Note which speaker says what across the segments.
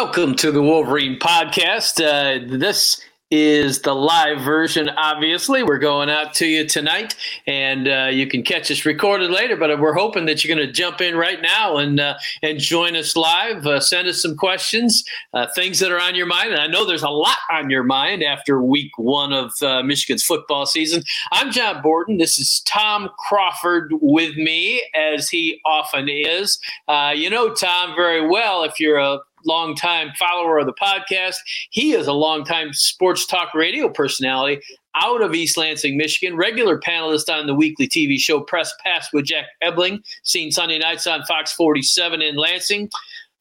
Speaker 1: Welcome to the Wolverine podcast. Uh, this is the live version, obviously. We're going out to you tonight, and uh, you can catch us recorded later, but we're hoping that you're going to jump in right now and, uh, and join us live. Uh, send us some questions, uh, things that are on your mind. And I know there's a lot on your mind after week one of uh, Michigan's football season. I'm John Borton. This is Tom Crawford with me, as he often is. Uh, you know Tom very well if you're a longtime follower of the podcast. He is a longtime sports talk radio personality out of East Lansing, Michigan, regular panelist on the weekly TV show Press Pass with Jack Ebling, seen Sunday nights on Fox 47 in Lansing,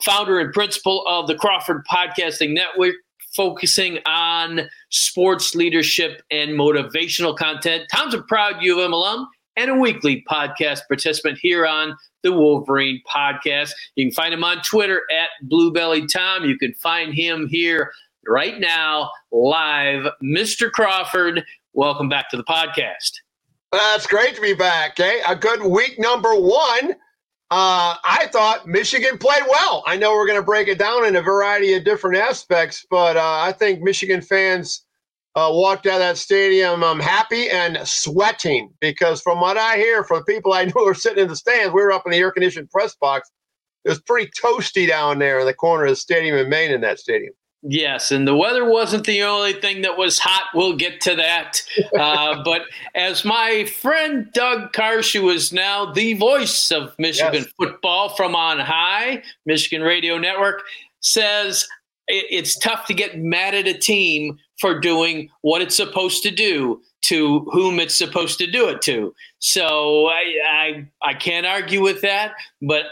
Speaker 1: founder and principal of the Crawford Podcasting Network. Focusing on sports leadership and motivational content. Tom's a proud U of M alum and a weekly podcast participant here on the Wolverine podcast. You can find him on Twitter at Bluebelly Tom. You can find him here right now, live. Mr. Crawford, welcome back to the podcast.
Speaker 2: That's great to be back. Okay, a good week number one. Uh, I thought Michigan played well. I know we're going to break it down in a variety of different aspects, but uh, I think Michigan fans uh, walked out of that stadium I'm happy and sweating because from what I hear from people I know who are sitting in the stands, we were up in the air conditioned press box. It was pretty toasty down there in the corner of the stadium in Maine in that stadium.
Speaker 1: Yes, and the weather wasn't the only thing that was hot. We'll get to that. Uh, but as my friend Doug Karsch, who is now the voice of Michigan yes. football from on high, Michigan Radio Network, says it's tough to get mad at a team for doing what it's supposed to do to whom it's supposed to do it to. So I, I, I can't argue with that. But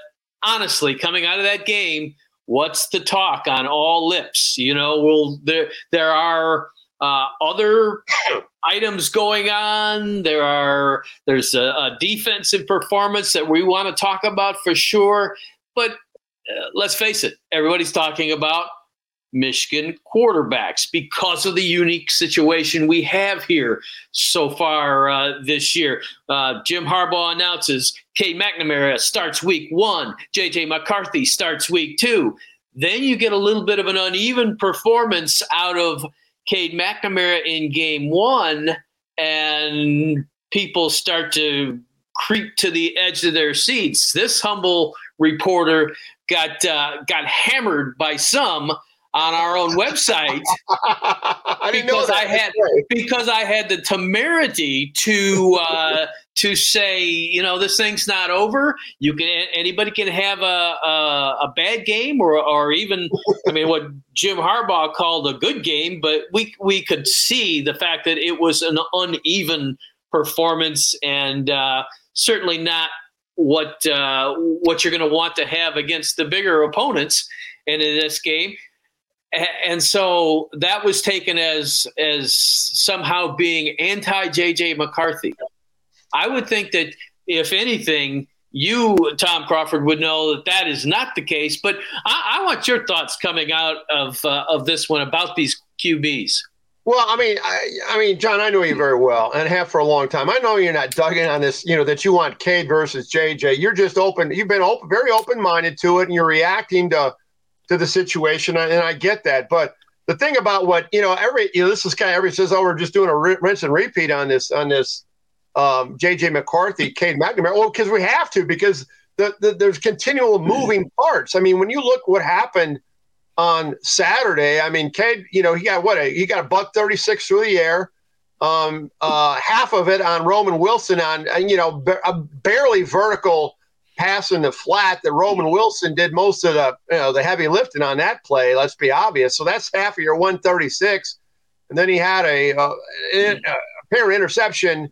Speaker 1: honestly, coming out of that game, what's the talk on all lips? You know, well, there there are uh, other items going on. There are there's a, a, defensive performance that we want to talk about for sure. But uh, let's face it, everybody's talking about Michigan quarterbacks because of the unique situation we have here so far uh, this year. Uh, Jim Harbaugh announces Cade McNamara starts week one, JJ McCarthy starts week two. Then you get a little bit of an uneven performance out of Cade McNamara in game one, and people start to creep to the edge of their seats. This humble reporter got uh, got hammered by some on our own website
Speaker 2: I
Speaker 1: because I had because I had the temerity to uh, to say, you know, this thing's not over. You can anybody can have a a, a bad game or or even I mean what Jim Harbaugh called a good game, but we we could see the fact that it was an uneven performance and uh, certainly not what uh, what you're going to want to have against the bigger opponents. And in this game, and so that was taken as as somehow being anti JJ McCarthy. I would think that if anything, you Tom Crawford would know that that is not the case. But I, I want your thoughts coming out of uh, of this one about these QBs.
Speaker 2: Well, I mean, I, I, mean, John, I know you very well and have for a long time. I know you're not dug in on this, you know, that you want Cade versus JJ. You're just open. You've been open, very open minded to it, and you're reacting to to the situation, and I get that. But the thing about what you know, every you know, this is kind of everybody says, "Oh, we're just doing a rinse and repeat on this on this." Um, JJ McCarthy, Cade McNamara. Well, because we have to, because the, the, there's continual moving parts. I mean, when you look what happened on Saturday, I mean, Cade, you know, he got what he got a buck 36 through the air. Um, uh, half of it on Roman Wilson on, you know, a barely vertical pass in the flat that Roman Wilson did most of the you know the heavy lifting on that play. Let's be obvious. So that's half of your 136, and then he had a, uh, a, a interception.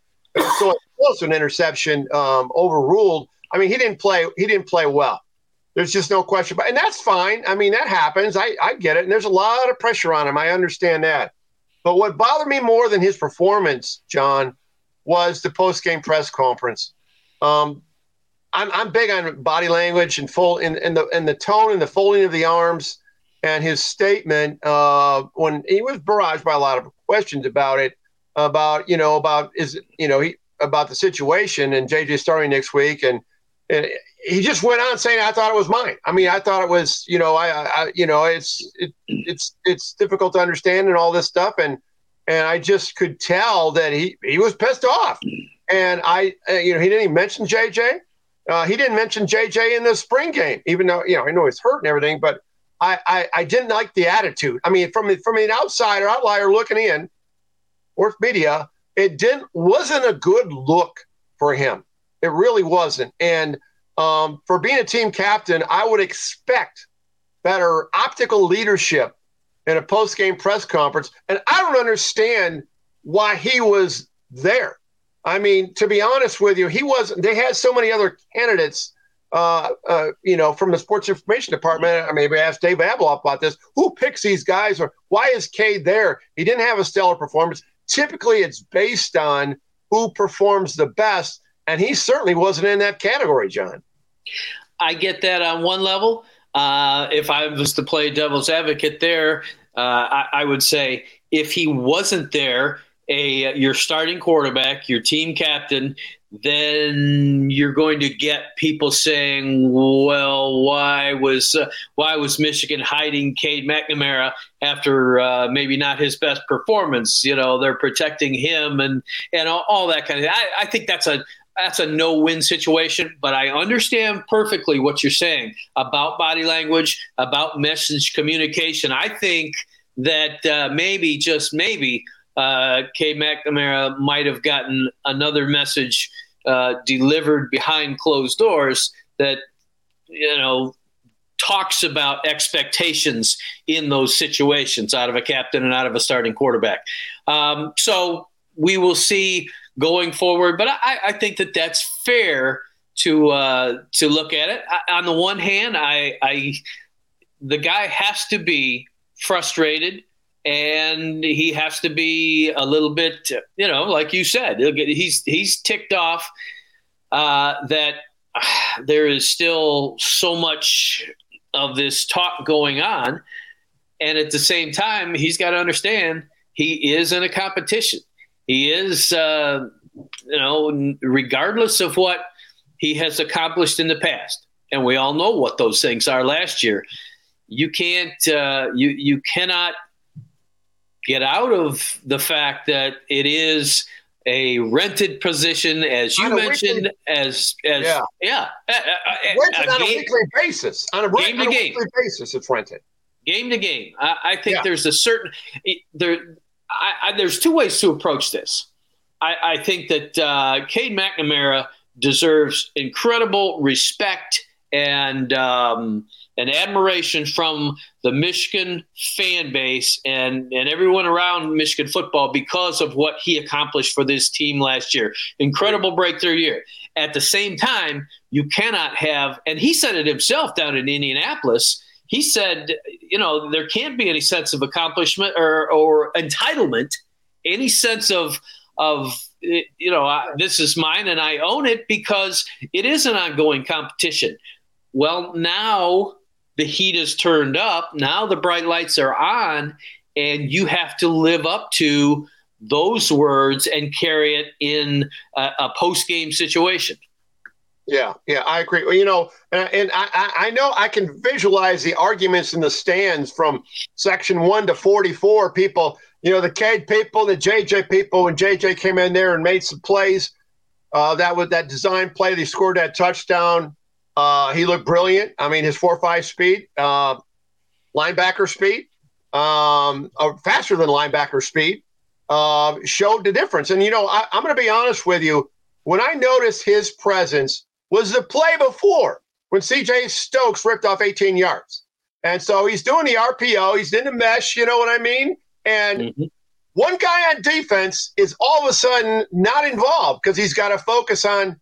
Speaker 2: So it an interception um, overruled. I mean, he didn't play. He didn't play well. There's just no question. But and that's fine. I mean, that happens. I I get it. And there's a lot of pressure on him. I understand that. But what bothered me more than his performance, John, was the post game press conference. Um, I'm, I'm big on body language and full in, in the in the tone and the folding of the arms and his statement uh, when he was barraged by a lot of questions about it about you know about is you know he about the situation and JJ starting next week and and he just went on saying, "I thought it was mine." I mean, I thought it was, you know, I, I you know, it's it, it's it's difficult to understand and all this stuff, and and I just could tell that he he was pissed off, and I, uh, you know, he didn't even mention JJ. Uh, he didn't mention JJ in the spring game, even though you know I know he's hurt and everything, but I, I, I didn't like the attitude. I mean, from from an outsider outlier looking in, Worth Media, it didn't wasn't a good look for him. It really wasn't. And um, for being a team captain, I would expect better optical leadership in a post game press conference. And I don't understand why he was there. I mean, to be honest with you, he wasn't. They had so many other candidates, uh, uh, you know, from the sports information department. I mean, maybe ask Dave Ablauf about this. Who picks these guys, or why is Cade there? He didn't have a stellar performance. Typically, it's based on who performs the best, and he certainly wasn't in that category, John.
Speaker 1: I get that on one level. Uh, if I was to play devil's advocate there, uh, I, I, would say if he wasn't there, a your starting quarterback, your team captain, then you're going to get people saying, "Well, why was uh, why was Michigan hiding Cade McNamara after uh, maybe not his best performance? You know, they're protecting him and and all, all that kind of. Thing. I, I think that's a that's a no-win situation, but I understand perfectly what you're saying about body language, about message communication. I think that uh, maybe, just maybe, uh, Cade McNamara might have gotten another message uh, delivered behind closed doors that you know talks about expectations in those situations out of a captain and out of a starting quarterback. Um, so we will see going forward, but I, I think that that's fair to uh, to look at it. I, on the one hand, I, I the guy has to be frustrated and he has to be a little bit, you know, like you said, he's he's ticked off uh, that uh, there is still so much of this talk going on, and at the same time, he's got to understand he is in a competition. He is, uh, you know, regardless of what he has accomplished in the past, and we all know what those things are. Last year, you can't, uh, you you cannot get out of the fact that it is a rented position, as you mentioned, weekly, as as yeah, yeah
Speaker 2: a, a, rented a on game, a weekly basis, on a, game on to game basis, it's rented.
Speaker 1: Game to game, I, I think yeah. there's a certain there. I, there's two ways to approach this. I, think that uh, Cade McNamara deserves incredible respect and um, and admiration from the Michigan fan base and, and everyone around Michigan football because of what he accomplished for this team last year. Incredible breakthrough year. At the same time, you cannot have, and he said it himself down in Indianapolis. He said, you know, there can't be any sense of accomplishment or, or entitlement, any sense of, of you know, this is mine and I own it because it is an ongoing competition. Well, now the heat is turned up. Now the bright lights are on, and you have to live up to those words and carry it in a, a post game situation.
Speaker 2: Yeah, yeah, I agree. Well, you know, and, and I, I know I can visualize the arguments in the stands from section one to 44. People, you know, the Cade people, the JJ people, when JJ came in there and made some plays, uh, that was that design play, they scored that touchdown. Uh, he looked brilliant. I mean, his four five speed, uh, linebacker speed, um, uh, faster than linebacker speed, uh, showed the difference. And you know, I, I'm going to be honest with you. When I noticed his presence was the play before when C.J. Stokes ripped off 18 yards, and so he's doing the RPO. He's in the mesh. You know what I mean? And mm-hmm. one guy on defense is all of a sudden not involved because he's got to focus on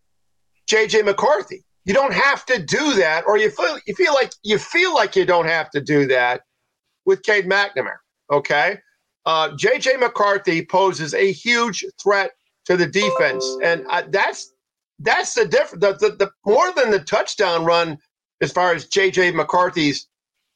Speaker 2: J.J. McCarthy. You don't have to do that, or you feel you feel like you feel like you don't have to do that with Cade McNamara. Okay, uh, J.J. McCarthy poses a huge threat to the defense, and uh, that's that's the difference. The, the, the more than the touchdown run, as far as J.J. McCarthy's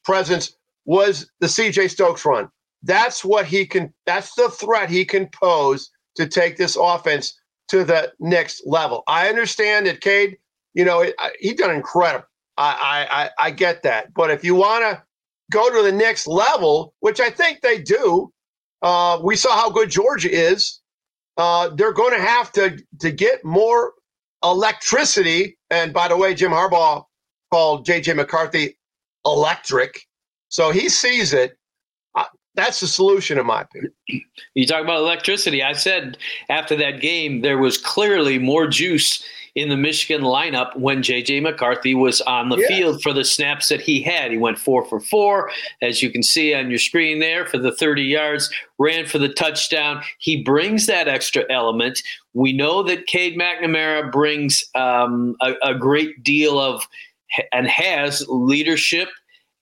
Speaker 2: presence was the C.J. Stokes run. That's what he can. That's the threat he can pose to take this offense to the next level. I understand that Cade you know, it, he done incredible. I, I I get that, but if you want to go to the next level, which I think they do, uh, we saw how good Georgia is. Uh, they're going to have to to get more electricity. And by the way, Jim Harbaugh called JJ McCarthy electric, so he sees it. Uh, that's the solution, in my opinion.
Speaker 1: You talk about electricity. I said after that game, there was clearly more juice in the Michigan lineup when J.J. McCarthy was on the field for the snaps that he had. He went four for four, as you can see on your screen there, for the 30 yards, ran for the touchdown. He brings that extra element. We know that Cade McNamara brings um, a, a great deal of and has leadership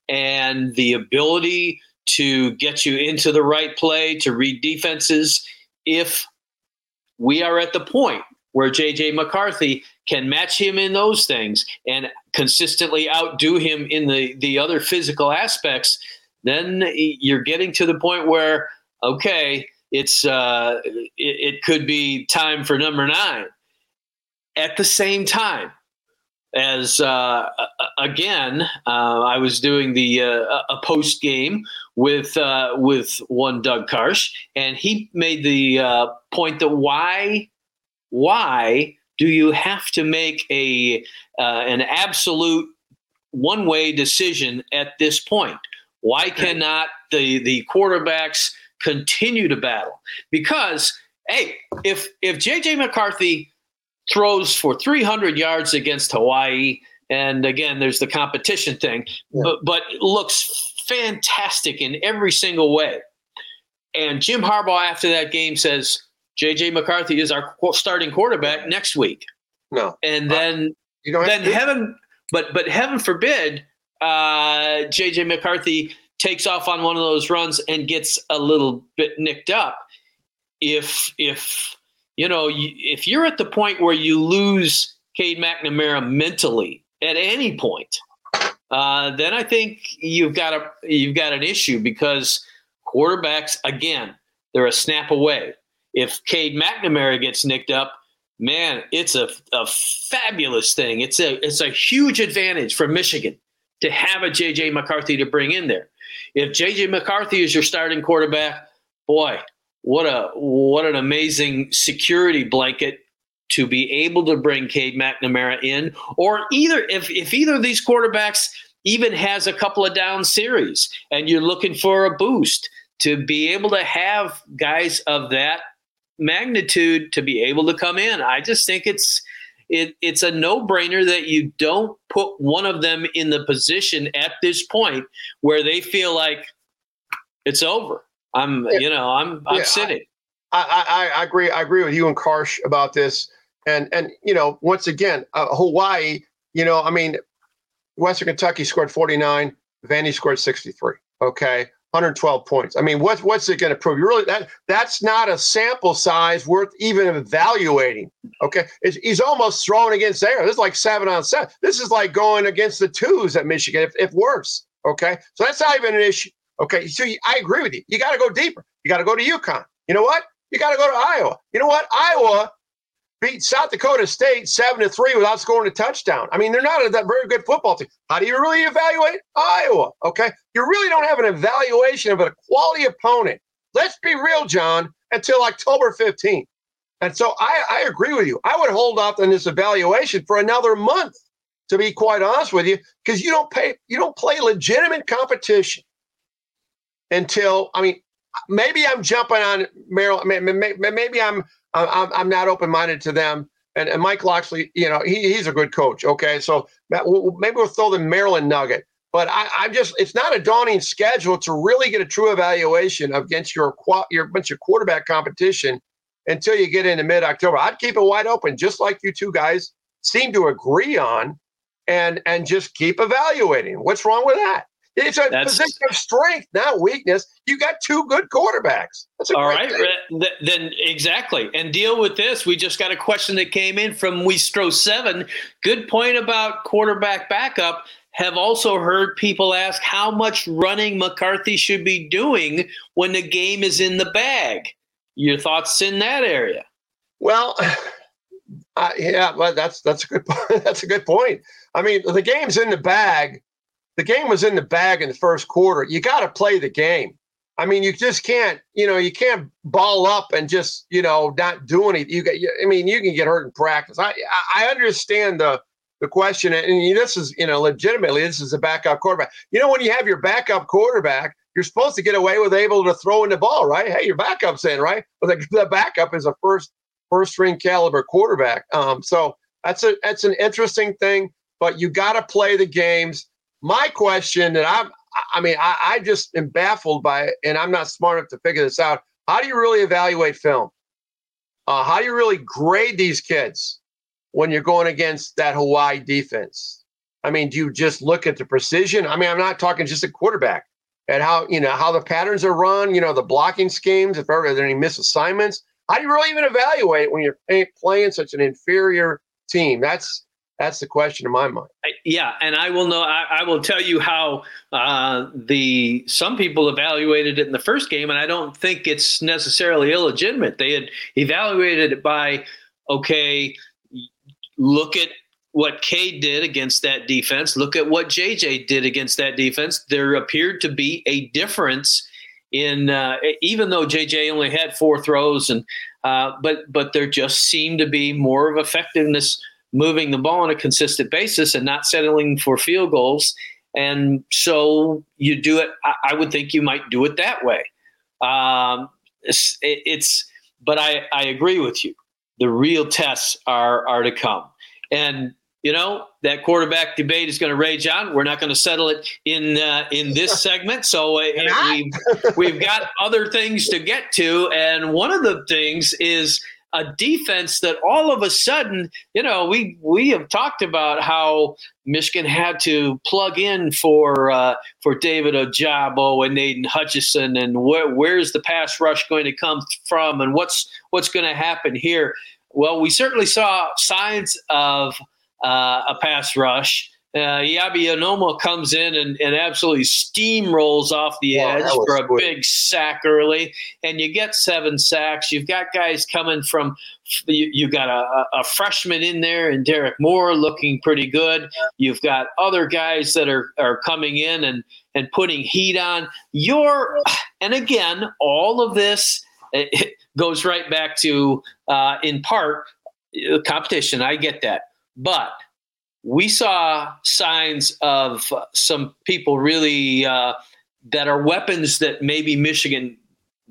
Speaker 1: and the ability to get you into the right play, to read defenses. If we are at the point where JJ McCarthy can match him in those things and consistently outdo him in the, the other physical aspects, then you're getting to the point where, okay, it's uh, it, it could be time for number nine. At the same time, as uh, again, uh, I was doing the uh, a post game with uh, with one Doug Karsch, and he made the uh, point that why why do you have to make a uh, an absolute one way decision at this point? Why cannot the the quarterbacks continue to battle? Because hey, if if JJ McCarthy throws for 300 yards against Hawaii, and again, there's the competition thing, yeah. but but looks fantastic in every single way. And Jim Harbaugh after that game says, JJ McCarthy is our starting quarterback next week.
Speaker 2: No,
Speaker 1: and then uh, you know then heaven, but but heaven forbid, uh, JJ McCarthy takes off on one of those runs and gets a little bit nicked up. If if you know if you're at the point where you lose Cade McNamara mentally at any point, uh, then I think you've got a you've got an issue because quarterbacks again they're a snap away if Cade McNamara gets nicked up, man, it's a, a fabulous thing. It's a it's a huge advantage for Michigan to have a JJ McCarthy to bring in there. If JJ McCarthy is your starting quarterback, boy, what a what an amazing security blanket to be able to bring Cade McNamara in, or either if if either of these quarterbacks even has a couple of down series and you're looking for a boost to be able to have guys of that magnitude to be able to come in. I just think it's it, it's a no-brainer that you don't put one of them in the position at this point where they feel like it's over. I'm, yeah. you know, I'm, I'm yeah, sitting.
Speaker 2: I, I, I, agree. I agree with you and Karsch about this. And, and, you know, once again, uh, Hawaii, you know, I mean, Western Kentucky scored 49, Vandy scored 63. Okay. 112 points. I mean, what's what's it going to prove? You really that that's not a sample size worth even evaluating. Okay, it's, he's almost throwing against there. This is like seven on seven. This is like going against the twos at Michigan, if, if worse. Okay, so that's not even an issue. Okay, so you, I agree with you. You got to go deeper. You got to go to UConn. You know what? You got to go to Iowa. You know what? Iowa beat South Dakota State seven to three without scoring a touchdown. I mean, they're not a that very good football team. How do you really evaluate Iowa? Okay, you really don't have an evaluation of a quality opponent. Let's be real, John, until October fifteenth. And so I, I agree with you. I would hold off on this evaluation for another month, to be quite honest with you, because you don't pay you don't play legitimate competition until I mean maybe I'm jumping on Maryland. Maybe I'm I'm, I'm not open minded to them. And, and Mike Locksley, you know, he, he's a good coach. Okay, so maybe we'll throw the Maryland nugget. But I, I'm just, it's not a daunting schedule to really get a true evaluation against your your bunch of quarterback competition until you get into mid October. I'd keep it wide open, just like you two guys seem to agree on, and and just keep evaluating. What's wrong with that? It's a That's, position of strength, not weakness. You got two good quarterbacks.
Speaker 1: all right. Thing. Then exactly. And deal with this. We just got a question that came in from Weistro Seven. Good point about quarterback backup. Have also heard people ask how much running McCarthy should be doing when the game is in the bag. Your thoughts in that area?
Speaker 2: Well, Uh, yeah, well, that's that's a good that's a good point. I mean, the game's in the bag. The game was in the bag in the first quarter. You got to play the game. I mean, you just can't, you know, you can't ball up and just, you know, not do anything. You get, I mean, you can get hurt in practice. I I understand the the question, and this is, you know, legitimately, this is a backup quarterback. You know, when you have your backup quarterback, you're supposed to get away with able to throw in the ball, right? Hey, your backup's in, right? But the, the backup is a first first string caliber quarterback. Um, so that's a that's an interesting thing, but you got to play the games. My question, and I'm, I mean, I, I just am baffled by it, and I'm not smart enough to figure this out. How do you really evaluate film? Uh, how do you really grade these kids when you're going against that Hawaii defense? I mean, do you just look at the precision? I mean, I'm not talking just a quarterback and how you know how the patterns are run. You know, the blocking schemes. If ever there are any misassignments, how do you really even evaluate when you're playing such an inferior team? That's that's the question in my mind.
Speaker 1: Yeah, and I will know. I, I will tell you how uh, the some people evaluated it in the first game, and I don't think it's necessarily illegitimate. They had evaluated it by, okay, look at what Cade did against that defense. Look at what JJ did against that defense. There appeared to be a difference in uh, even though JJ only had four throws, and uh, but but there just seemed to be more of effectiveness moving the ball on a consistent basis and not settling for field goals. And so you do it. I, I would think you might do it that way. Um, it's, it's, but I, I agree with you. The real tests are are to come. And you know that quarterback debate is going to rage on. We're not going to settle it in uh, in this segment. So uh, we've, we've got other things to get to, and one of the things is a defense that all of a sudden, you know, we we have talked about how Michigan had to plug in for uh, for David Ojabo and Aidan Hutchinson, and where, where's the pass rush going to come from, and what's what's going to happen here. Well, we certainly saw signs of uh, a pass rush. Uh, Anoma comes in and, and absolutely steamrolls off the edge for a big sack early, and you get seven sacks. You've got guys coming from, you, you've got a, a freshman in there and Derrick Moore looking pretty good. You've got other guys that are, are coming in and, and putting heat on. Your and again, all of this it goes right back to, uh, in part, competition. I get that. But we saw signs of some people really uh, that are weapons that maybe Michigan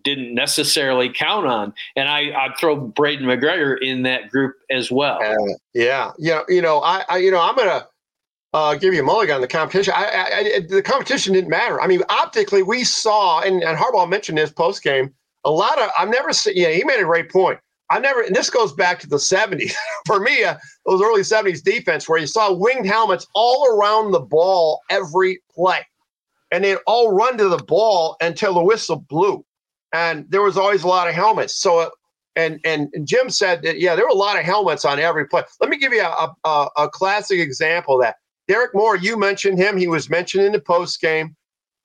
Speaker 1: didn't necessarily count on. And I, I'd throw Braiden McGregor in that group as well.
Speaker 2: Uh, yeah. Yeah. You know, I, I you know, I'm going to uh, give you a mulligan on the competition. I, I, I, the competition didn't matter. I mean, optically, we saw, and, and Harbaugh mentioned this post game, a lot of, I've never seen, yeah, he made a great point. I never, and this goes back to the 70s. For me, uh, those early 70s defense where you saw winged helmets all around the ball every play. And they'd all run to the ball until the whistle blew. And there was always a lot of helmets. So, uh, and, and Jim said that, yeah, there were a lot of helmets on every play. Let me give you a, a, a classic example that. Derrick Moore, you mentioned him. He was mentioned in the post game.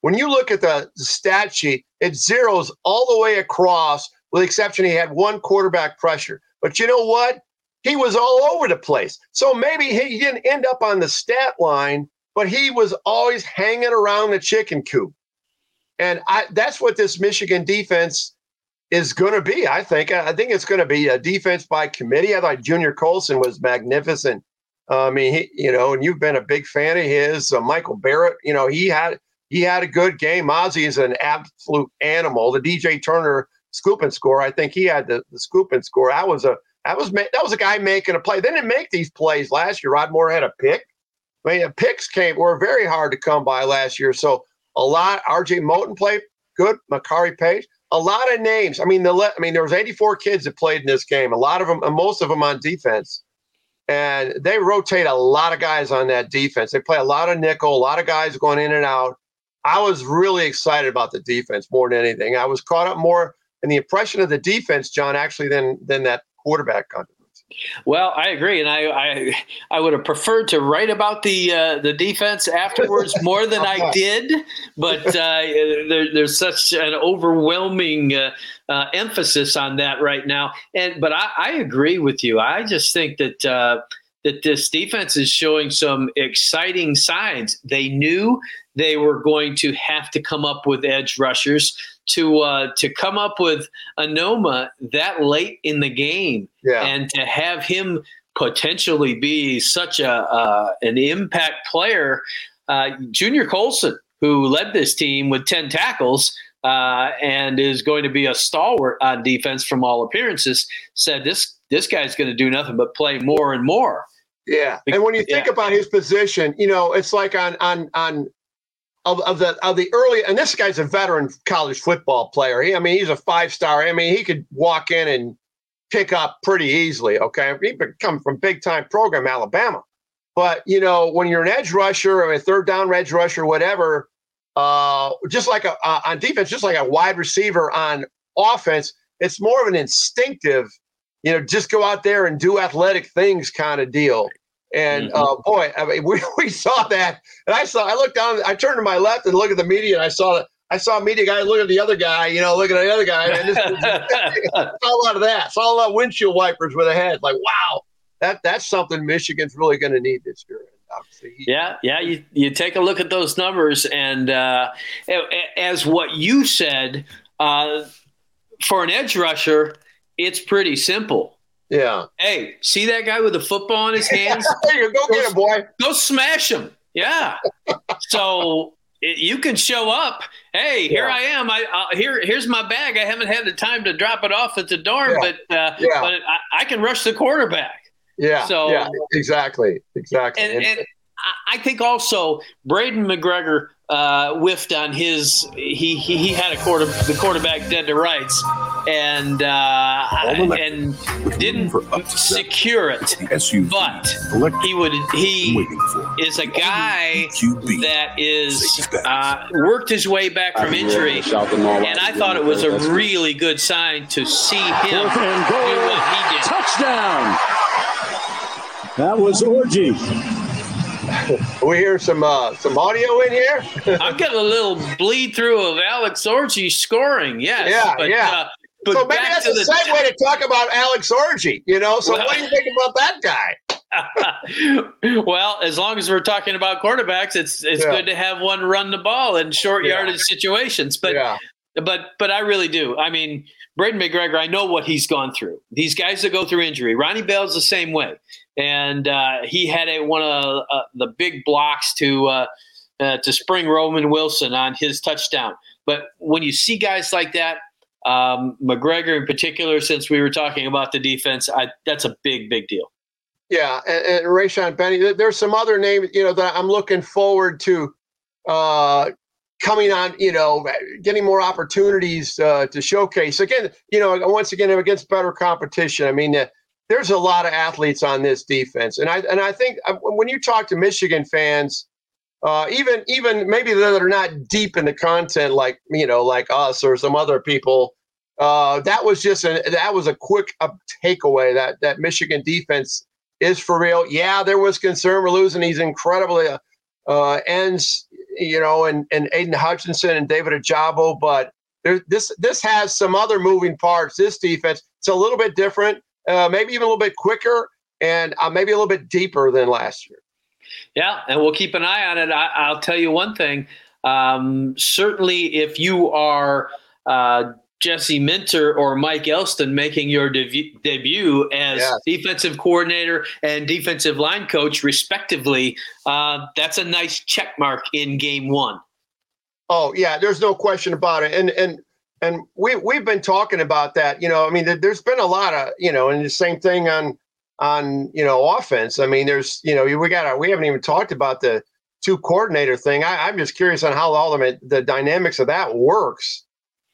Speaker 2: When you look at the, the stat sheet, it zeroes all the way across with the exception he had one quarterback pressure. But you know what? He was all over the place. So maybe he didn't end up on the stat line, but he was always hanging around the chicken coop. And I, that's what this Michigan defense is going to be. I think. I think it's going to be a defense by committee. I thought Junior Colson was magnificent. I mean, you know, and you've been a big fan of his. Uh, Michael Barrett, you know, he had he had a good game. Mazi is an absolute animal. The DJ Turner scoop and score. I think he had the, the scoop and score. That was a that was that was a guy making a play. They didn't make these plays last year. Rod Moore had a pick. I mean, picks came were very hard to come by last year. So a lot. R.J. Moten played good. Makari Paige. A lot of names. I mean, the I mean, there was 84 kids that played in this game. A lot of them, most of them on defense, and they rotate a lot of guys on that defense. They play a lot of nickel. A lot of guys going in and out. I was really excited about the defense more than anything. I was caught up more and the impression of the defense, John, actually than than that quarterback controversy.
Speaker 1: Well, I agree, and I, I, I would have preferred to write about the uh, the defense afterwards more than I did, but uh, there, there's such an overwhelming uh, uh, emphasis on that right now. And but I, I, agree with you. I just think that uh, that this defense is showing some exciting signs. They knew they were going to have to come up with edge rushers to uh, to come up with Anoma that late in the game, yeah. and to have him potentially be such a uh, an impact player. Uh, Junior Colson, who led this team with ten tackles. Uh, and is going to be a stalwart on defense from all appearances. Said this this guy's going to do nothing but play more and more.
Speaker 2: Yeah, and when you think yeah. about his position, you know, it's like on on on of, of the of the early and this guy's a veteran college football player. He, I mean, he's a five star. I mean, he could walk in and pick up pretty easily. Okay, he come from big time program Alabama, but you know when you're an edge rusher or a third down edge rusher, whatever, uh, just like a uh, on defense, just like a wide receiver on offense, it's more of an instinctive, you know, just go out there and do athletic things kind of deal. And mm-hmm. uh, boy, I mean, we, we saw that. And I saw, I looked down, I turned to my left and looked at the media, and I saw that. I saw a media guy look at the other guy, you know, looking at the other guy, and this, saw a lot of that. Saw a lot of windshield wipers with a head. Like, wow, that that's something Michigan's really going to need this year.
Speaker 1: Obviously. Yeah, yeah. You you take a look at those numbers, and uh, as what you said, uh, for an edge rusher, it's pretty simple.
Speaker 2: Yeah.
Speaker 1: Hey, see that guy with the football in his hands?
Speaker 2: go, go get him, boy.
Speaker 1: Go smash him. Yeah. so it, you can show up. Hey, here. I am. I uh, here here's my bag. I haven't had the time to drop it off at the dorm, yeah. but uh, yeah. but I, I, can rush the quarterback.
Speaker 2: Yeah. So yeah, exactly, exactly.
Speaker 1: And, and I think also Braiden McGregor uh, whiffed on his. He, he he had a quarter the quarterback dead to rights, and uh, and didn't secure it. But he would he is a guy that is uh, worked his way back from injury, and I thought it was a really good sign to see him do what he did.
Speaker 3: Touchdown! That was Orji.
Speaker 2: we hear some uh, some audio in here.
Speaker 1: I'm getting a little bleed through of Alex Orji scoring. Yes,
Speaker 2: yeah, but, yeah. Uh, but so maybe that's a segue to talk about Alex Orji. You know, so well, what do you think about that
Speaker 1: guy? well, as long as we're talking about quarterbacks, it's it's yeah. good to have one run the ball in short yardage yeah. situations. But yeah. but but I really do. I mean, Braiden McGregor, I know what he's gone through. These guys that go through injury. Ronnie Bell's the same way and uh, he had a, one of uh, the big blocks to uh, uh, to spring Roman Wilson on his touchdown. But when you see guys like that, um, McGregor in particular, since we were talking about the defense, I, that's a big, big deal.
Speaker 2: Yeah, and, and Rayshaun Benny. There's some other names, you know, that I'm looking forward to uh, coming on. You know, getting more opportunities uh, to showcase. Again, you know, once again against better competition. I mean, there's a lot of athletes on this defense, and I and I think uh, when you talk to Michigan fans, uh, even even maybe that are not deep in the content like you know like us or some other people, uh, that was just a that was a quick uh, takeaway that that Michigan defense is for real. Yeah, there was concern we're losing these incredibly uh, uh ends, you know, and and Aidan Hutchinson and David Ojabo, but there, this this has some other moving parts. This defense, it's a little bit different uh, maybe even a little bit quicker and uh, maybe a little bit deeper than last year.
Speaker 1: Yeah, and we'll keep an eye on it. I, will tell you one thing. Um, certainly, if you are uh, Jesse Minter or Mike Elston making your de- debut as yes. defensive coordinator and defensive line coach, respectively, uh, that's a nice check mark in game one.
Speaker 2: Oh yeah, there's no question about it. And and and we we've been talking about that. You know, I mean, there's been a lot of you know, and the same thing on on you know offense. I mean, there's you know we got we haven't even talked about the two coordinator thing. I, am just curious on how all the the dynamics of that works,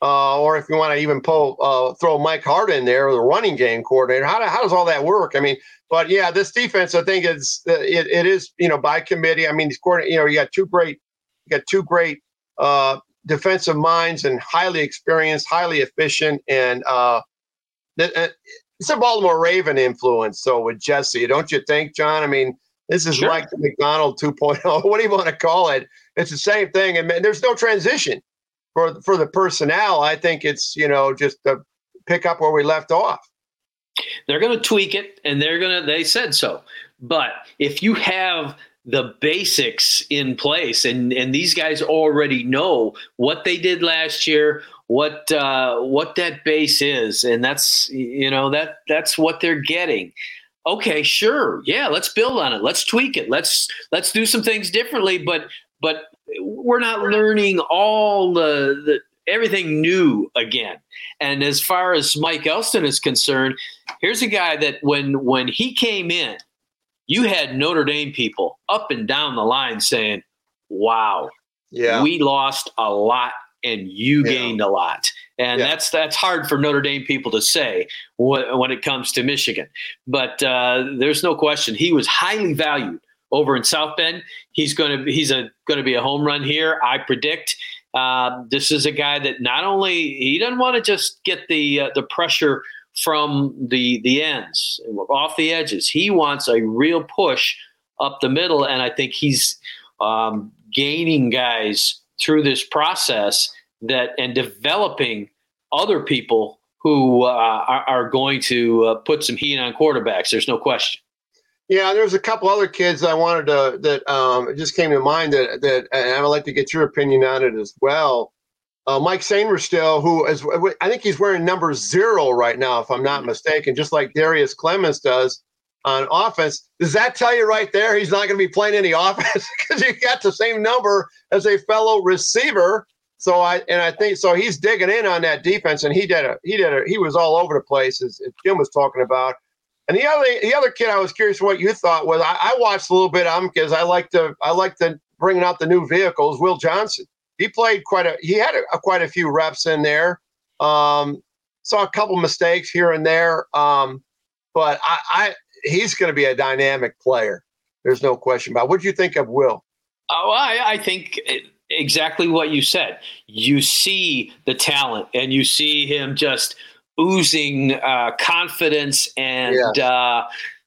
Speaker 2: uh, or if you want to even pull uh, throw Mike Hart in there, the running game coordinator. How, do, how does all that work? I mean, but yeah, this defense, I think it's it, it is you know by committee. I mean, these coordinator, you know, you got two great, you got two great uh, defensive minds and highly experienced, highly efficient, and uh, uh, it's a Baltimore Raven influence. So with Jesse, don't you think, John? I mean, this is sure. like the Macdonald 2.0. What do you want to call it? It's the same thing, and there's no transition for for the personnel. I think it's you know just to pick up where we left off.
Speaker 1: They're going to tweak it, and they're going to. They said so. But if you have the basics in place. And and these guys already know what they did last year what uh, what that base is. And that's you know that that's what they're getting. Okay sure. Yeah let's build on it. Let's tweak it. Let's let's do some things differently. But but we're not learning all the, the everything new again. And as far as mike elston is concerned here's a guy that when when he came in you had Notre Dame people up and down the line saying, "Wow, yeah, we lost a lot and you yeah. gained a lot." And yeah. that's that's hard for Notre Dame people to say when, when it comes to Michigan. But uh, there's no question he was highly valued over in South Bend. He's going to he's a going to be a home run here. I predict. Uh, this is a guy that not only he doesn't want to just get the uh, the pressure from the the ends, off the edges. He wants a real push up the middle, and I think he's um, gaining guys through this process that and developing other people who uh, are, are, going to uh, put some heat on quarterbacks. There's no question.
Speaker 2: Yeah, there's a couple other kids I wanted to that um, just came to mind that that and I would like to get your opinion on it as well uh, Mike Sainristil, who is, I think he's wearing number zero right now, if I'm not mm-hmm. mistaken, just like Darrius Clemons does on offense. Does that tell you right there he's not going to be playing any offense because he got the same number as a fellow receiver? So I and I think so he's digging in on that defense, and he did a he did a he was all over the place as, as Jim was talking about. And the other the other kid, I was curious what you thought was. I, I watched a little bit of him because I like to I like to bringing out the new vehicles. Will Johnson he played quite a he had a, a, quite a few reps in there. Um, saw a couple mistakes here and there, um, but I, I he's going to be a dynamic player. There's no question about. What do you think of Will?
Speaker 1: Oh, I, I think exactly what you said. You see the talent, and you see him just oozing uh, confidence and uh,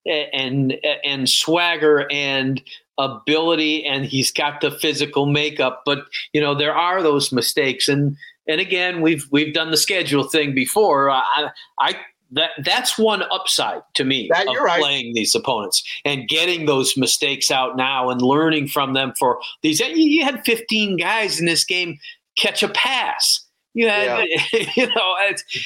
Speaker 1: and and swagger and ability and he's got the physical makeup but you know there are those mistakes and and again we've we've done the schedule thing before i i that that's one upside to me
Speaker 2: that,
Speaker 1: of
Speaker 2: right.
Speaker 1: playing these opponents and getting those mistakes out now and learning from them for these you had 15 guys in this game catch a pass you had yeah. you know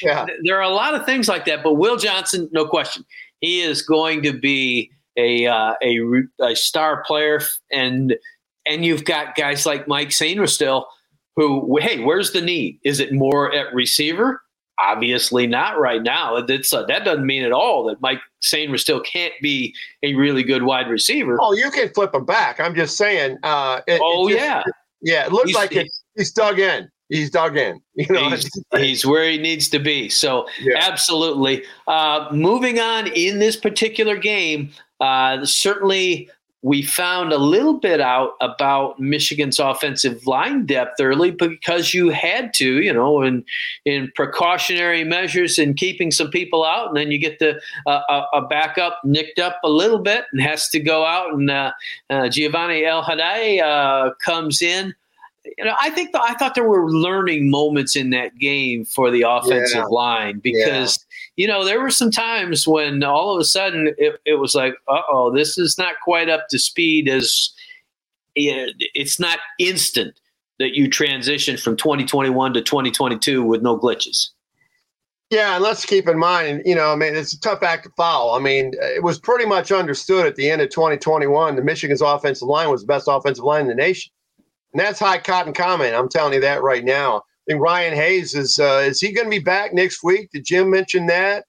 Speaker 1: yeah. there are a lot of things like that but will johnson no question he is going to be a, uh, a, a star player, and and you've got guys like Mike Sainristil, who hey, where's the need? Is it more at receiver? Obviously not right now. That's uh, that doesn't mean at all that Mike Sainristil can't be a really good wide receiver.
Speaker 2: Oh, you can flip him back. I'm just saying. Uh,
Speaker 1: it, oh
Speaker 2: it
Speaker 1: just, yeah,
Speaker 2: yeah. It looks he's, like it, he's dug in he's dug in. You know,
Speaker 1: he's, he's, where he needs to be. So yeah. absolutely. Uh, moving on in this particular game, uh, certainly, we found a little bit out about Michigan's offensive line depth early because you had to, you know, in in precautionary measures and keeping some people out, and then you get the uh, a backup nicked up a little bit and has to go out, and uh, uh, Giovanni El uh, comes in you know, I think the, I thought there were learning moments in that game for the offensive yeah. line because yeah. you know there were some times when all of a sudden it, it was like, uh oh, this is not quite up to speed as it's not instant that you transition from 2021 to 2022 with no glitches.
Speaker 2: Yeah, and let's keep in mind, you know, I mean, it's a tough act to follow. I mean, it was pretty much understood at the end of 2021 the Michigan's offensive line was the best offensive line in the nation. And that's high cotton comment. I'm telling you that right now. I think Ryan Hayes is uh, is he going to be back next week? Did Jim mention that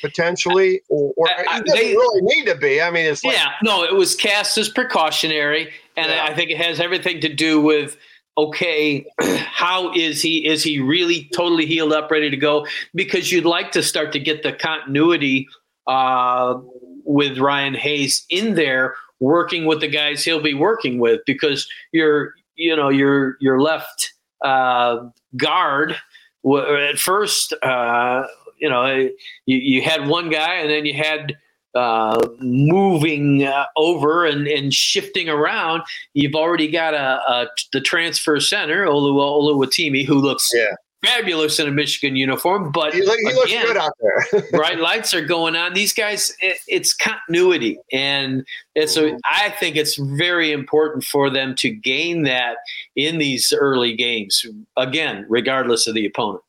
Speaker 2: potentially, or, or he doesn't they, really need to be? I mean, it's like,
Speaker 1: yeah, no, it was cast as precautionary, and yeah. I think it has everything to do with okay, how is he? Is he really totally healed up, ready to go? Because you'd like to start to get the continuity uh, with Ryan Hayes in there, working with the guys he'll be working with, because you're you know your your left uh, guard at first uh, you know, you, you had one guy and then you had uh, moving uh, over and, and shifting around. You've already got a, a the transfer center, Olu Oluwatimi, who looks yeah. Fabulous in a Michigan uniform. But
Speaker 2: he, look, he again, looks good out there.
Speaker 1: bright lights are going on. These guys, it, it's continuity, and it's mm-hmm. a, I think it's very important for them to gain that in these early games. Again, regardless of the opponent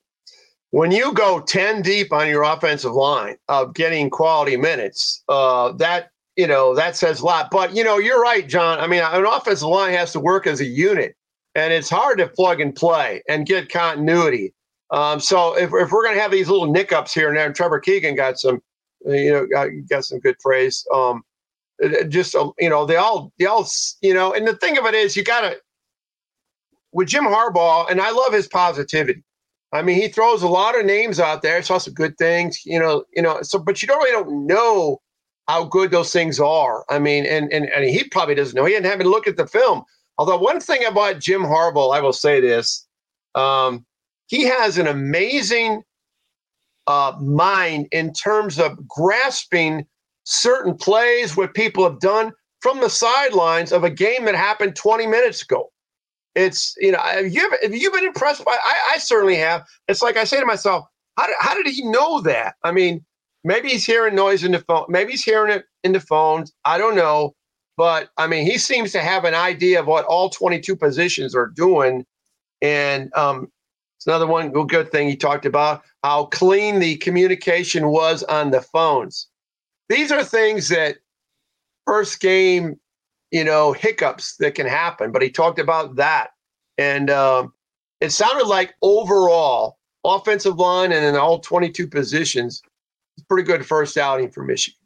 Speaker 2: when you go 10 deep on your offensive line of getting quality minutes, uh, that you know that says a lot. But you know, you're right, John. I mean, an offensive line has to work as a unit, and it's hard to plug and play and get continuity. Um, so if, if we're going to have these little nickups here and there, and Trevor Keegan got some, you know, got, got some good praise. Um, just uh, you know, they all they all you know, and the thing of it is, you got to with Jim Harbaugh, and I love his positivity. I mean, he throws a lot of names out there. Saw some good things, you know, you know. So, but you don't really don't know how good those things are. I mean, and and and he probably doesn't know. He didn't have to look at the film. Although one thing about Jim Harbaugh, I will say this: um, he has an amazing uh, mind in terms of grasping certain plays, what people have done from the sidelines of a game that happened 20 minutes ago. It's you know have you have you been impressed by I, I certainly have. It's like i say to myself how did, how did he know that? I mean maybe he's hearing noise in the phone maybe he's hearing it in the phones. I don't know but i mean he seems to have an idea of what all 22 positions are doing and um, it's another one good thing he talked about how clean the communication was on the phones these are things that first game you know, hiccups that can happen. But he talked about that. And um, it sounded like overall, offensive line and in all 22 positions, pretty good first outing for Michigan.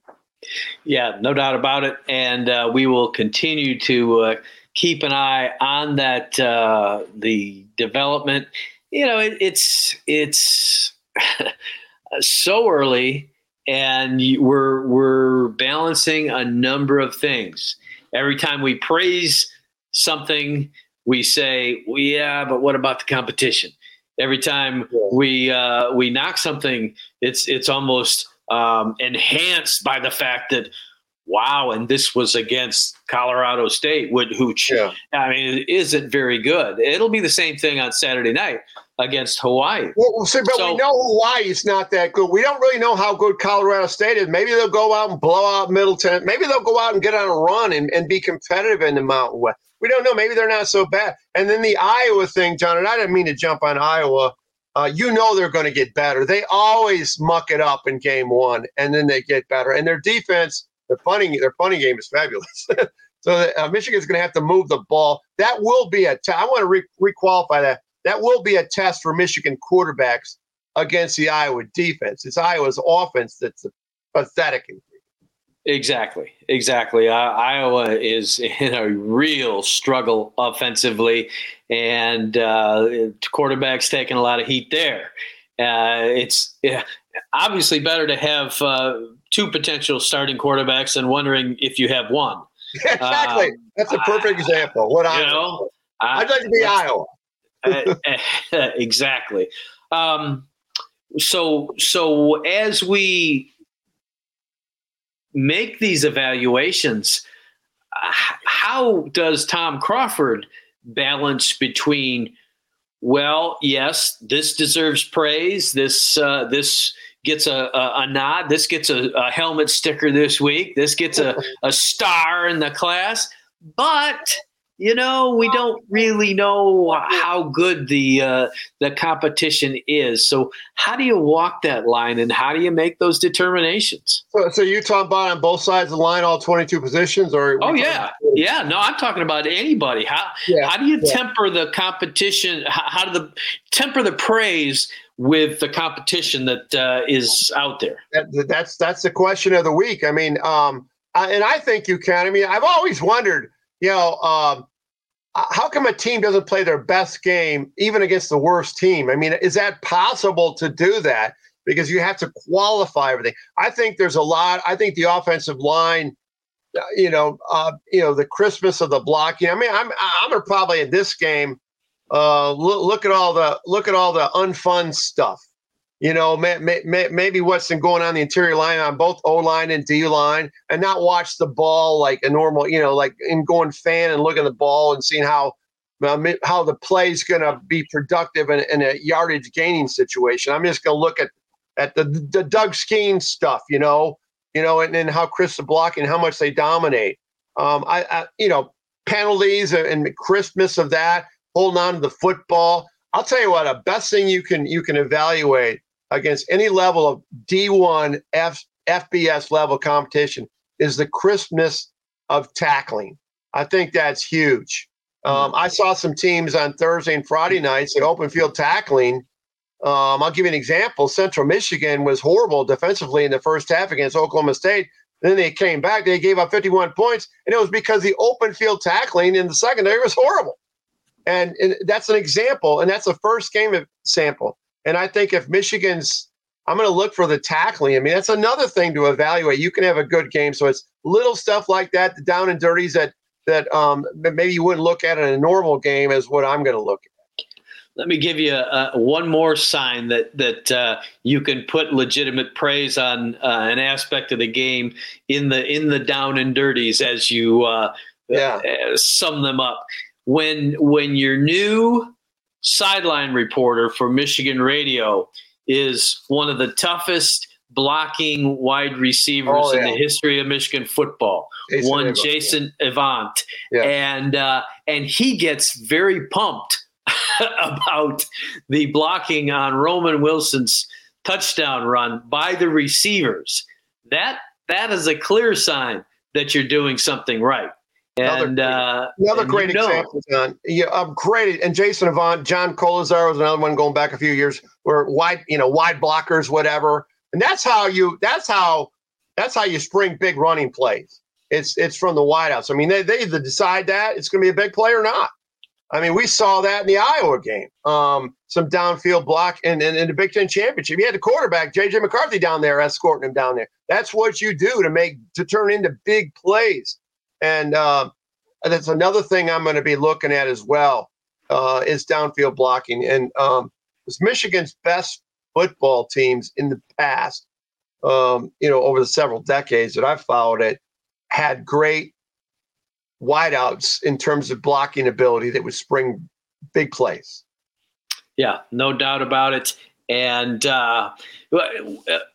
Speaker 1: Yeah, no doubt about it. And uh, we will continue to uh, keep an eye on that, uh, the development. You know, it, it's, it's so early and we're, we're balancing a number of things Every time we praise something, we say, well, "Yeah, but what about the competition?" Every time we uh, we knock something, it's it's almost um, enhanced by the fact that wow, and this was against Colorado State, who yeah. I mean, isn't very good. It'll be the same thing on Saturday night against Hawaii.
Speaker 2: Well, see, but so, we know Hawaii's not that good. We don't really know how good Colorado State is. Maybe they'll go out and blow out Middleton. Maybe they'll go out and get on a run and, and be competitive in the Mountain West. We don't know. Maybe they're not so bad. And then the Iowa thing, John, and I didn't mean to jump on Iowa. Uh, you know they're going to get better. They always muck it up in game one, and then they get better. And their defense, their funny, their funny game is fabulous. so uh, Michigan's going to have to move the ball. That will be a. T- I want to re- requalify that that will be a test for Michigan quarterbacks against the Iowa defense. It's Iowa's offense that's pathetic.
Speaker 1: Exactly, exactly. Uh, Iowa is in a real struggle offensively, and uh, quarterbacks taking a lot of heat there. Uh, it's yeah, obviously better to have uh, two potential starting quarterbacks than wondering if you have one.
Speaker 2: exactly. Um, That's a perfect example. What I know, I'd like to be Iowa.
Speaker 1: exactly. Um, so so as we make these evaluations, how does Tom Crawford balance between well, yes, this deserves praise. This uh, this gets a, a, a, nod. This gets a, a, helmet sticker this week. This gets a, a star in the class. But you know, we don't really know how good the uh, the competition is. So, how do you walk that line, and how do you make those determinations?
Speaker 2: So, so you talking about on both sides of the line, all twenty two positions, or
Speaker 1: oh yeah, yeah. No, I'm talking about anybody. How yeah, how do you yeah. temper the competition? How, how, do the temper the praise with the competition that uh, is out there?
Speaker 2: That, that's that's the question of the week. I mean, um, and I think you can. I mean, I've always wondered. You know, um, how come a team doesn't play their best game even against the worst team? I mean, is that possible to do that? Because you have to qualify everything. I think there's a lot. I think the offensive line, uh, you know, uh, you know, the Christmas of the blocking. I mean, I'm I'm gonna probably in this game. Uh, look, look at all the look at all the unfun stuff. You know, may, may, maybe what's been going on the interior line on both O line and D line, and not watch the ball like a normal, you know, like in going fan and looking at the ball and seeing how how the play is going to be productive in, in, a yardage gaining situation. I'm just going to look at at the, the Doug Skene stuff, you know, you know, and, and how Chris the blocking, how much they dominate. Um, I, I, you know, penalties and crispness of that, holding on to the football. I'll tell you what, a best thing you can you can evaluate against any level of D1 F, FBS level competition is the crispness of tackling. I think that's huge. Um, I saw some teams on Thursday and Friday nights at open field tackling. Um, I'll give you an example. Central Michigan was horrible defensively in the first half against Oklahoma State. Then they came back. They gave up 51 points, and it was because the open field tackling in the secondary was horrible. And, and that's an example, and that's the first game of sample. And I think if Michigan's, I'm going to look for the tackling. I mean, that's another thing to evaluate. You can have a good game, so it's little stuff like that, the down and dirties that that um, maybe you wouldn't look at in a normal game, is what I'm going to look at.
Speaker 1: Let me give you a, one more sign that that uh, you can put legitimate praise on uh, an aspect of the game in the in the down and dirties as you uh, yeah. Uh, sum them up. When when you're new sideline reporter for Michigan Radio is one of the toughest blocking wide receivers oh, yeah. in the history of Michigan football. Jason one Avant. Jason Avant, yeah. and uh, and he gets very pumped about the blocking on Roman Wilson's touchdown run by the receivers. That that is a clear sign that you're doing something right. And
Speaker 2: another, uh, another great example, John. Yeah, um, great. And Jason Avant, John Kolesar was another one going back a few years, where wide, you know, wide blockers, whatever. And that's how you. That's how. That's how you spring big running plays. It's it's from the wideouts. I mean, they they either decide that it's going to be a big play or not. I mean, we saw that in the Iowa game. Um, some downfield block in, in, in, the Big Ten championship. You had the quarterback JJ McCarthy down there escorting him down there. That's what you do to make to turn into big plays. And uh, that's another thing I'm going to be looking at as well uh, is downfield blocking. And um, was Michigan's best football teams in the past, um, you know, over the several decades that I've followed it, had great wideouts in terms of blocking ability that would spring big plays.
Speaker 1: Yeah, no doubt about it. And uh,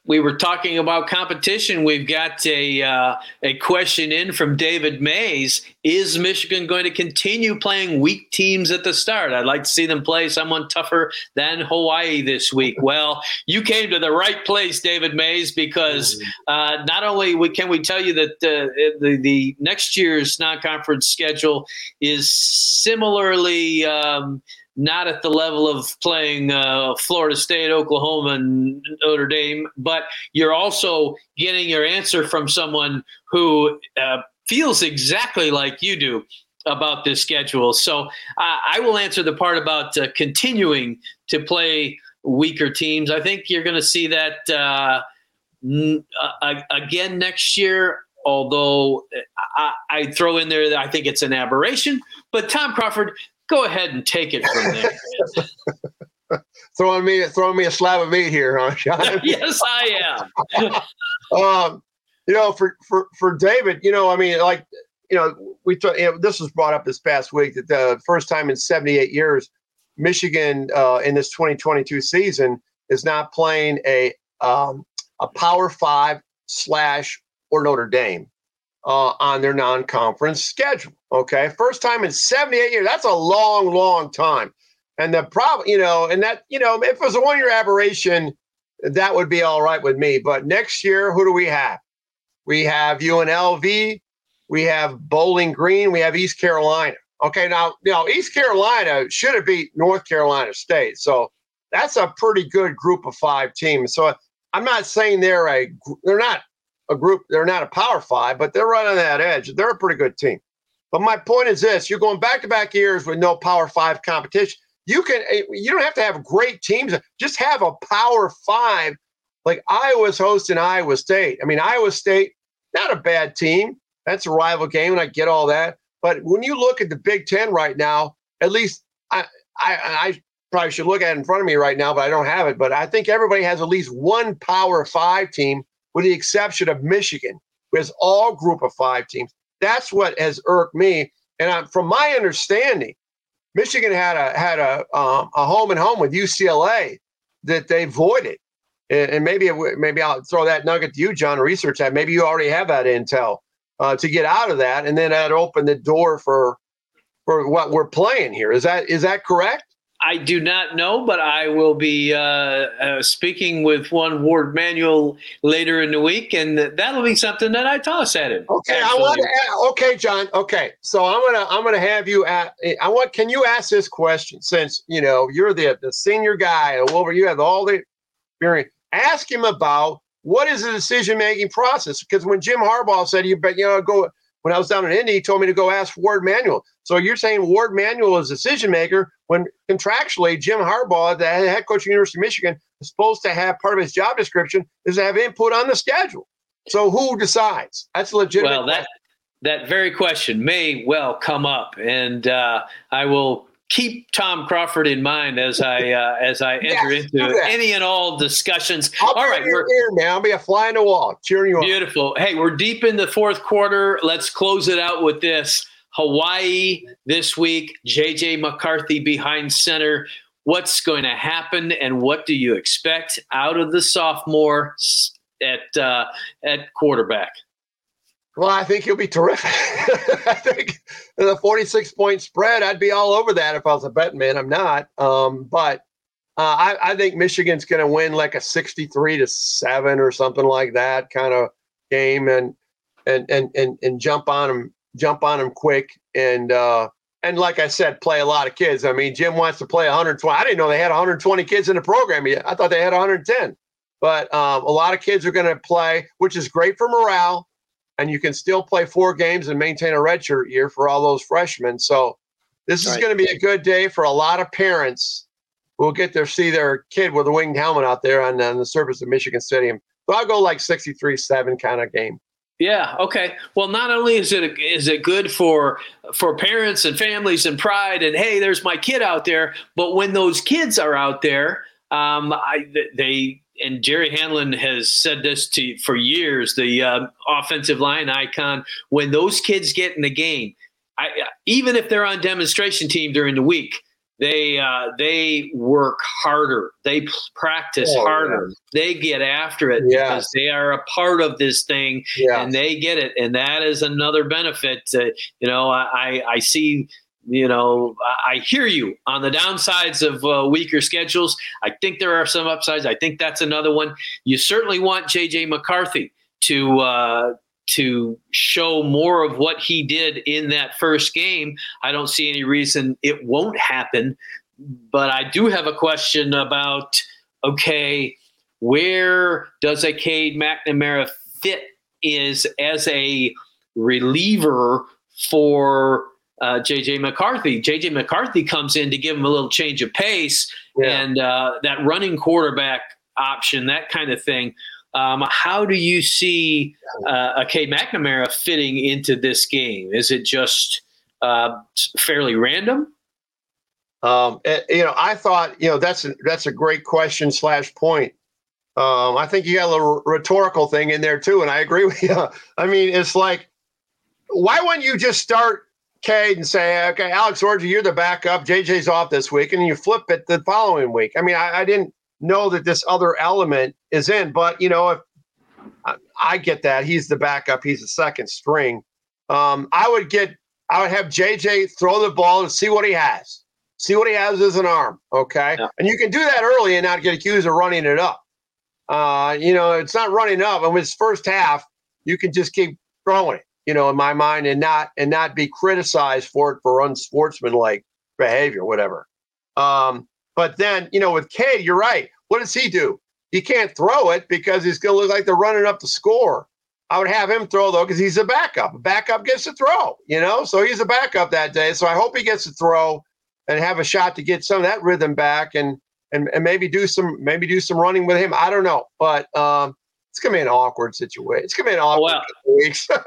Speaker 1: we were talking about competition. We've got a uh, a question in from David Mays. Is Michigan going to continue playing weak teams at the start? I'd like to see them play someone tougher than Hawaii this week. well, you came to the right place, David Mays, because uh, not only can we tell you that uh, the the next year's non-conference schedule is similarly. Um, not at the level of playing uh, Florida State, Oklahoma, and Notre Dame, but you're also getting your answer from someone who uh, feels exactly like you do about this schedule. So uh, I will answer the part about uh, continuing to play weaker teams. I think you're going to see that uh, n- again next year. Although I, I throw in there that I think it's an aberration, but Tom Crawford, go ahead and take it from
Speaker 2: there. throwing me throwing me a slab of meat here, huh, John?
Speaker 1: yes, I
Speaker 2: am. um, you know, for for for David, you know, I mean, like, you know, we t- you know, this was brought up this past week that the first time in 78 years, Michigan uh, in this 2022 season is not playing a um, a Power Five slash or Notre Dame uh, on their non-conference schedule. Okay, first time in 78 years. That's a long, long time. And the problem, you know, and that, you know, if it was a one-year aberration, that would be all right with me. But next year, who do we have? We have UNLV, we have Bowling Green, we have East Carolina. Okay, now, you know, East Carolina should have beat North Carolina State. So that's a pretty good group of five teams. So I'm not saying they're a they're not a group, they're not a power five, but they're right on that edge. They're a pretty good team. But my point is this you're going back to back years with no power five competition. You can eh, you don't have to have great teams, just have a power five like Iowa's hosting Iowa State. I mean, Iowa State, not a bad team. That's a rival game, and I get all that. But when you look at the Big Ten right now, at least I I, I probably should look at it in front of me right now, but I don't have it. But I think everybody has at least one Power Five team, with the exception of Michigan, who has all Group of Five teams. That's what has irked me. And I, from my understanding, Michigan had a had a um, a home and home with UCLA that they voided, and, and maybe it, maybe I'll throw that nugget to you, John. Research that. Maybe you already have that intel uh, to get out of that, and then that opened the door for for what we're playing here. Is that is that correct?
Speaker 1: I do not know, but I will be uh, uh, speaking with one Warde Manuel later in the week, and that'll be something that I toss at him.
Speaker 2: Okay, I want to. Okay, John. Okay, so I'm gonna I'm gonna have you. At, I want. Can you ask this question since you know you're the the senior guy over you have all the experience. Ask him about what is the decision making process because when Jim Harbaugh said you bet you know go when I was down in Indy, he told me to go ask Warde Manuel. So you're saying Warde Manuel is decision maker when contractually Jim Harbaugh, the head coach of the University of Michigan, is supposed to have part of his job description is to have input on the schedule. So who decides? That's legitimate.
Speaker 1: Well, that that very question may well come up, and uh, I will keep Tom Crawford in mind as I uh, as I enter yes, into any and all discussions.
Speaker 2: I'll all right, we're here now. I'll be a fly in the wall, cheering you on.
Speaker 1: beautiful. On. Hey, we're deep in the fourth quarter. Let's close it out with this. Hawaii this week. JJ McCarthy behind center. What's going to happen, and what do you expect out of the sophomore at uh, at quarterback?
Speaker 2: Well, I think he'll be terrific. I think the 46 point spread, I'd be all over that if I was a betting man. I'm not. Um, but uh, I, I, think Michigan's going to win like a 63 to 7 or something like that kind of game and, and, and, and, and jump on them, jump on them quick. And, uh, and like I said, play a lot of kids. I mean, Jim wants to play 120. I didn't know they had 120 kids in the program yet. I thought they had 110. But um, a lot of kids are going to play, which is great for morale and you can still play four games and maintain a redshirt year for all those freshmen. So this is right. going to be a good day for a lot of parents who will get to see their kid with a winged helmet out there on, on the surface of Michigan Stadium. So I'll go like 63-7 kind of game.
Speaker 1: Yeah. Okay. Well, not only is it is it good for for parents and families and pride, and hey, there's my kid out there. But when those kids are out there, um, I they and Jerry Hanlon has said this to for years. The uh, offensive line icon. When those kids get in the game, I, even if they're on demonstration team during the week, they uh, they work harder. They practice oh, harder. Yeah. They get after it yeah. because they are a part of this thing yeah. and they get it. And that is another benefit. To, you know, I I see you know, I hear you on the downsides of uh, weaker schedules. I think there are some upsides. I think that's another one. You certainly want JJ McCarthy to uh, to show more of what he did in that first game. I don't see any reason it won't happen. But I do have a question about okay, where does a Cade McNamara fit is as a reliever for uh, JJ McCarthy. JJ McCarthy comes in to give him a little change of pace yeah. and uh, that running quarterback option, that kind of thing. Um, how do you see uh, a Cade McNamara fitting into this game? Is it just uh, fairly random?
Speaker 2: Um, eh, you know, I thought you know that's a, that's a great question slash point. Um, I think you got a little rhetorical thing in there too, and I agree with you. I mean, it's like, why wouldn't you just start Cade and say, okay, Alex Orji, you're the backup. JJ's off this week, and you flip it the following week. I mean, I, I didn't know that this other element is in, but you know, if I, I get that he's the backup, he's the second string. Um, I would get, I would have JJ throw the ball and see what he has. See what he has as an arm, okay? Yeah. And you can do that early and not get accused of running it up. Uh, you know, it's not running up. And with his first half, you can just keep throwing it you know, in my mind, and not and not be criticized for it for unsportsmanlike behavior, whatever. Um, but then, you know, with Cade, you're right. What does he do? He can't throw it because he's going to look like they're running up the score. I would have him throw though because he's a backup. A backup gets to throw, you know. So he's a backup that day. So I hope he gets to throw and have a shot to get some of that rhythm back and and, and maybe do some maybe do some running with him. I don't know, but um, it's gonna be an awkward situation. It's gonna be an awkward well, weeks.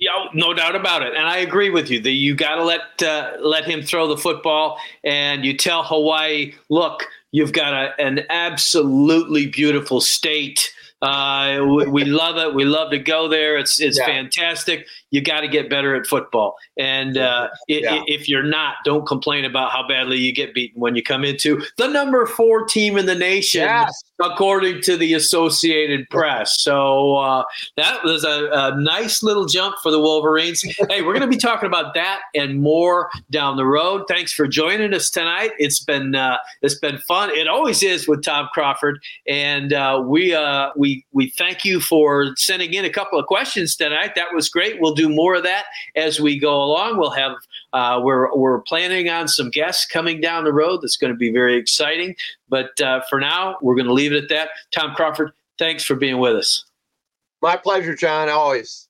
Speaker 1: Yeah, no doubt about it, and I agree with you. That you got to let uh, let him throw the football, and you tell Hawaii, look, you've got a, an absolutely beautiful state. Uh, we, we, love it. We love to go there. It's it's yeah. fantastic you got to get better at football. And uh, yeah. if you're not, don't complain about how badly you get beaten when you come into the number four team in the nation, yes. according to the Associated Press. So uh, that was a, a, nice little jump for the Wolverines. hey, we're going to be talking about that and more down the road. Thanks for joining us tonight. It's been uh, it's been fun. It always is with Tom Crawford, and uh, we uh, we we thank you for sending in a couple of questions tonight. That was great. We'll do more of that as we go along. We'll have uh, we're we're planning on some guests coming down the road. That's going to be very exciting. But uh, for now, we're going to leave it at that. Tom Crawford, thanks for being with us.
Speaker 2: My pleasure, John. Always.